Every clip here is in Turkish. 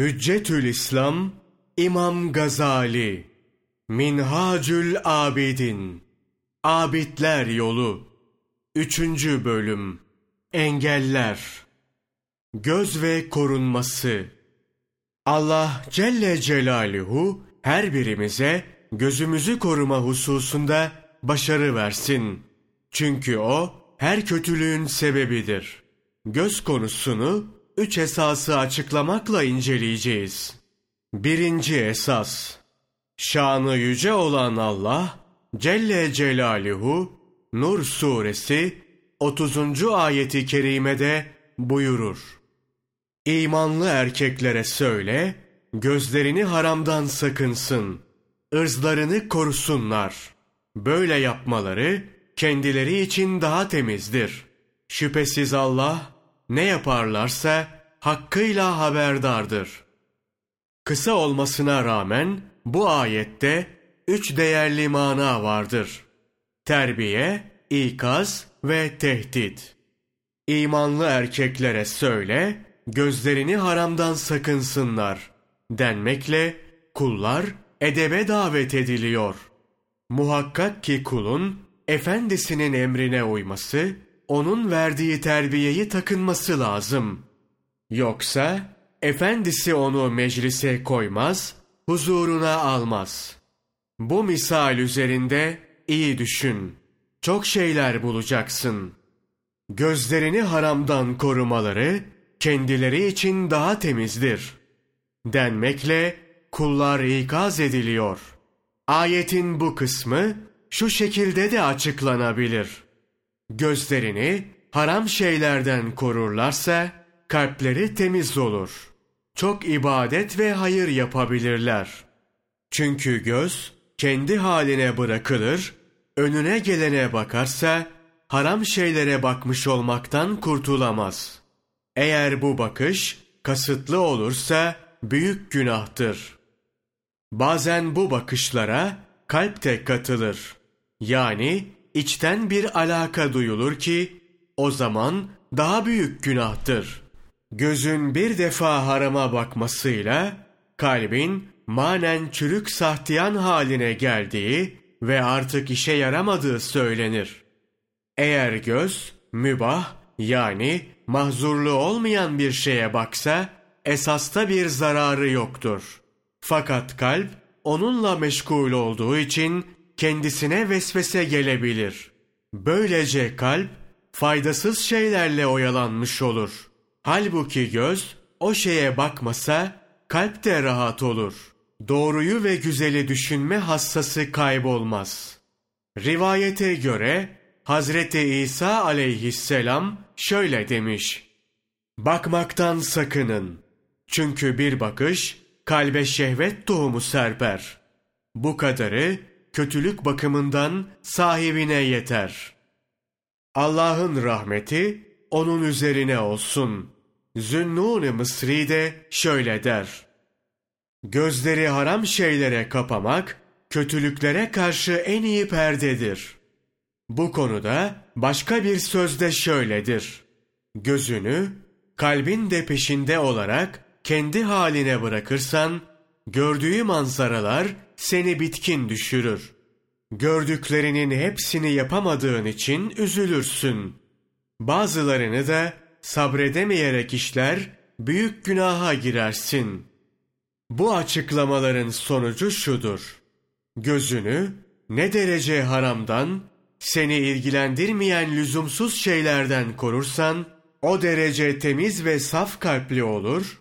Hüccetül İslam İmam Gazali Minhacül Abidin Abidler Yolu 3. Bölüm Engeller Göz ve Korunması Allah Celle Celaluhu her birimize gözümüzü koruma hususunda başarı versin. Çünkü o her kötülüğün sebebidir. Göz konusunu üç esası açıklamakla inceleyeceğiz. Birinci esas, şanı yüce olan Allah, Celle Celaluhu, Nur suresi 30. ayeti kerimede buyurur. İmanlı erkeklere söyle, gözlerini haramdan sakınsın, ırzlarını korusunlar. Böyle yapmaları kendileri için daha temizdir. Şüphesiz Allah ne yaparlarsa hakkıyla haberdardır. Kısa olmasına rağmen bu ayette üç değerli mana vardır. Terbiye, ikaz ve tehdit. İmanlı erkeklere söyle, gözlerini haramdan sakınsınlar denmekle kullar edebe davet ediliyor. Muhakkak ki kulun efendisinin emrine uyması, onun verdiği terbiyeyi takınması lazım. Yoksa efendisi onu meclise koymaz, huzuruna almaz. Bu misal üzerinde iyi düşün. Çok şeyler bulacaksın. Gözlerini haramdan korumaları kendileri için daha temizdir. Denmekle kullar ikaz ediliyor. Ayetin bu kısmı şu şekilde de açıklanabilir. Gözlerini haram şeylerden korurlarsa kalpleri temiz olur. Çok ibadet ve hayır yapabilirler. Çünkü göz kendi haline bırakılır, önüne gelene bakarsa haram şeylere bakmış olmaktan kurtulamaz. Eğer bu bakış kasıtlı olursa büyük günahtır. Bazen bu bakışlara kalp de katılır. Yani içten bir alaka duyulur ki o zaman daha büyük günahtır. Gözün bir defa harama bakmasıyla kalbin manen çürük sahtiyan haline geldiği ve artık işe yaramadığı söylenir. Eğer göz mübah yani mahzurlu olmayan bir şeye baksa esasta bir zararı yoktur. Fakat kalp onunla meşgul olduğu için kendisine vesvese gelebilir. Böylece kalp faydasız şeylerle oyalanmış olur. Halbuki göz o şeye bakmasa kalp de rahat olur. Doğruyu ve güzeli düşünme hassası kaybolmaz. Rivayete göre Hazreti İsa aleyhisselam şöyle demiş. Bakmaktan sakının. Çünkü bir bakış kalbe şehvet tohumu serper. Bu kadarı kötülük bakımından sahibine yeter. Allah'ın rahmeti onun üzerine olsun. Zünnun-i Mısri de şöyle der. Gözleri haram şeylere kapamak, kötülüklere karşı en iyi perdedir. Bu konuda başka bir sözde şöyledir. Gözünü, kalbin de peşinde olarak kendi haline bırakırsan, gördüğü manzaralar seni bitkin düşürür. Gördüklerinin hepsini yapamadığın için üzülürsün. Bazılarını da sabredemeyerek işler, büyük günaha girersin. Bu açıklamaların sonucu şudur. Gözünü ne derece haramdan, seni ilgilendirmeyen lüzumsuz şeylerden korursan, o derece temiz ve saf kalpli olur,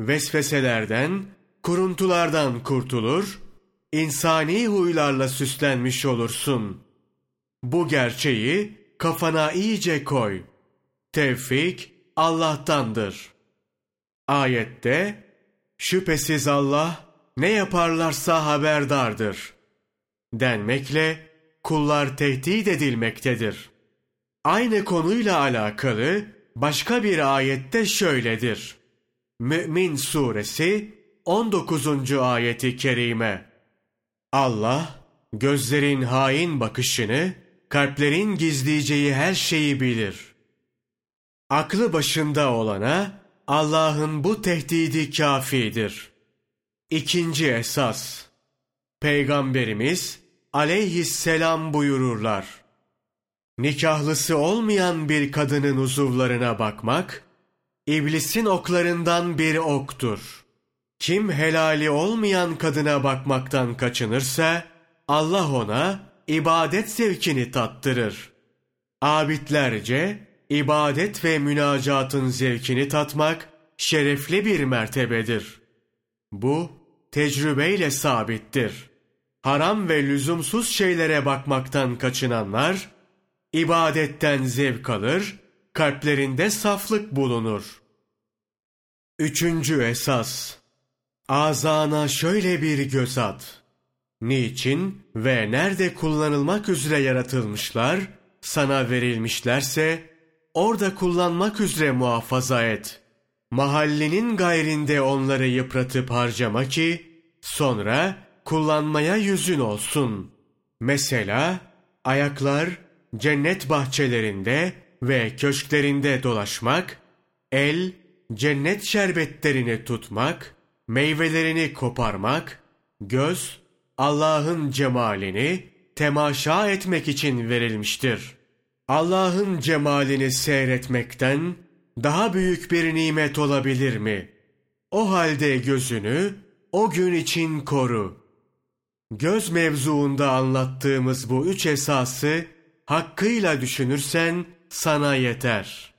vesveselerden, kuruntulardan kurtulur, insani huylarla süslenmiş olursun. Bu gerçeği kafana iyice koy. Tevfik Allah'tandır. Ayette, şüphesiz Allah ne yaparlarsa haberdardır. Denmekle kullar tehdit edilmektedir. Aynı konuyla alakalı başka bir ayette şöyledir. Mü'min suresi 19. ayeti kerime. Allah gözlerin hain bakışını, kalplerin gizleyeceği her şeyi bilir. Aklı başında olana Allah'ın bu tehdidi kafidir. İkinci esas. Peygamberimiz aleyhisselam buyururlar. Nikahlısı olmayan bir kadının uzuvlarına bakmak, iblisin oklarından bir oktur. Kim helali olmayan kadına bakmaktan kaçınırsa, Allah ona ibadet zevkini tattırır. Abidlerce ibadet ve münacatın zevkini tatmak şerefli bir mertebedir. Bu tecrübeyle sabittir. Haram ve lüzumsuz şeylere bakmaktan kaçınanlar, ibadetten zevk alır, kalplerinde saflık bulunur. Üçüncü esas, azana şöyle bir göz at. Niçin ve nerede kullanılmak üzere yaratılmışlar, sana verilmişlerse, orada kullanmak üzere muhafaza et. Mahallinin gayrinde onları yıpratıp harcama ki, sonra kullanmaya yüzün olsun. Mesela, ayaklar cennet bahçelerinde ve köşklerinde dolaşmak, el cennet şerbetlerini tutmak, meyvelerini koparmak, göz Allah'ın cemalini temaşa etmek için verilmiştir. Allah'ın cemalini seyretmekten daha büyük bir nimet olabilir mi? O halde gözünü o gün için koru. Göz mevzuunda anlattığımız bu üç esası hakkıyla düşünürsen sana yeter.''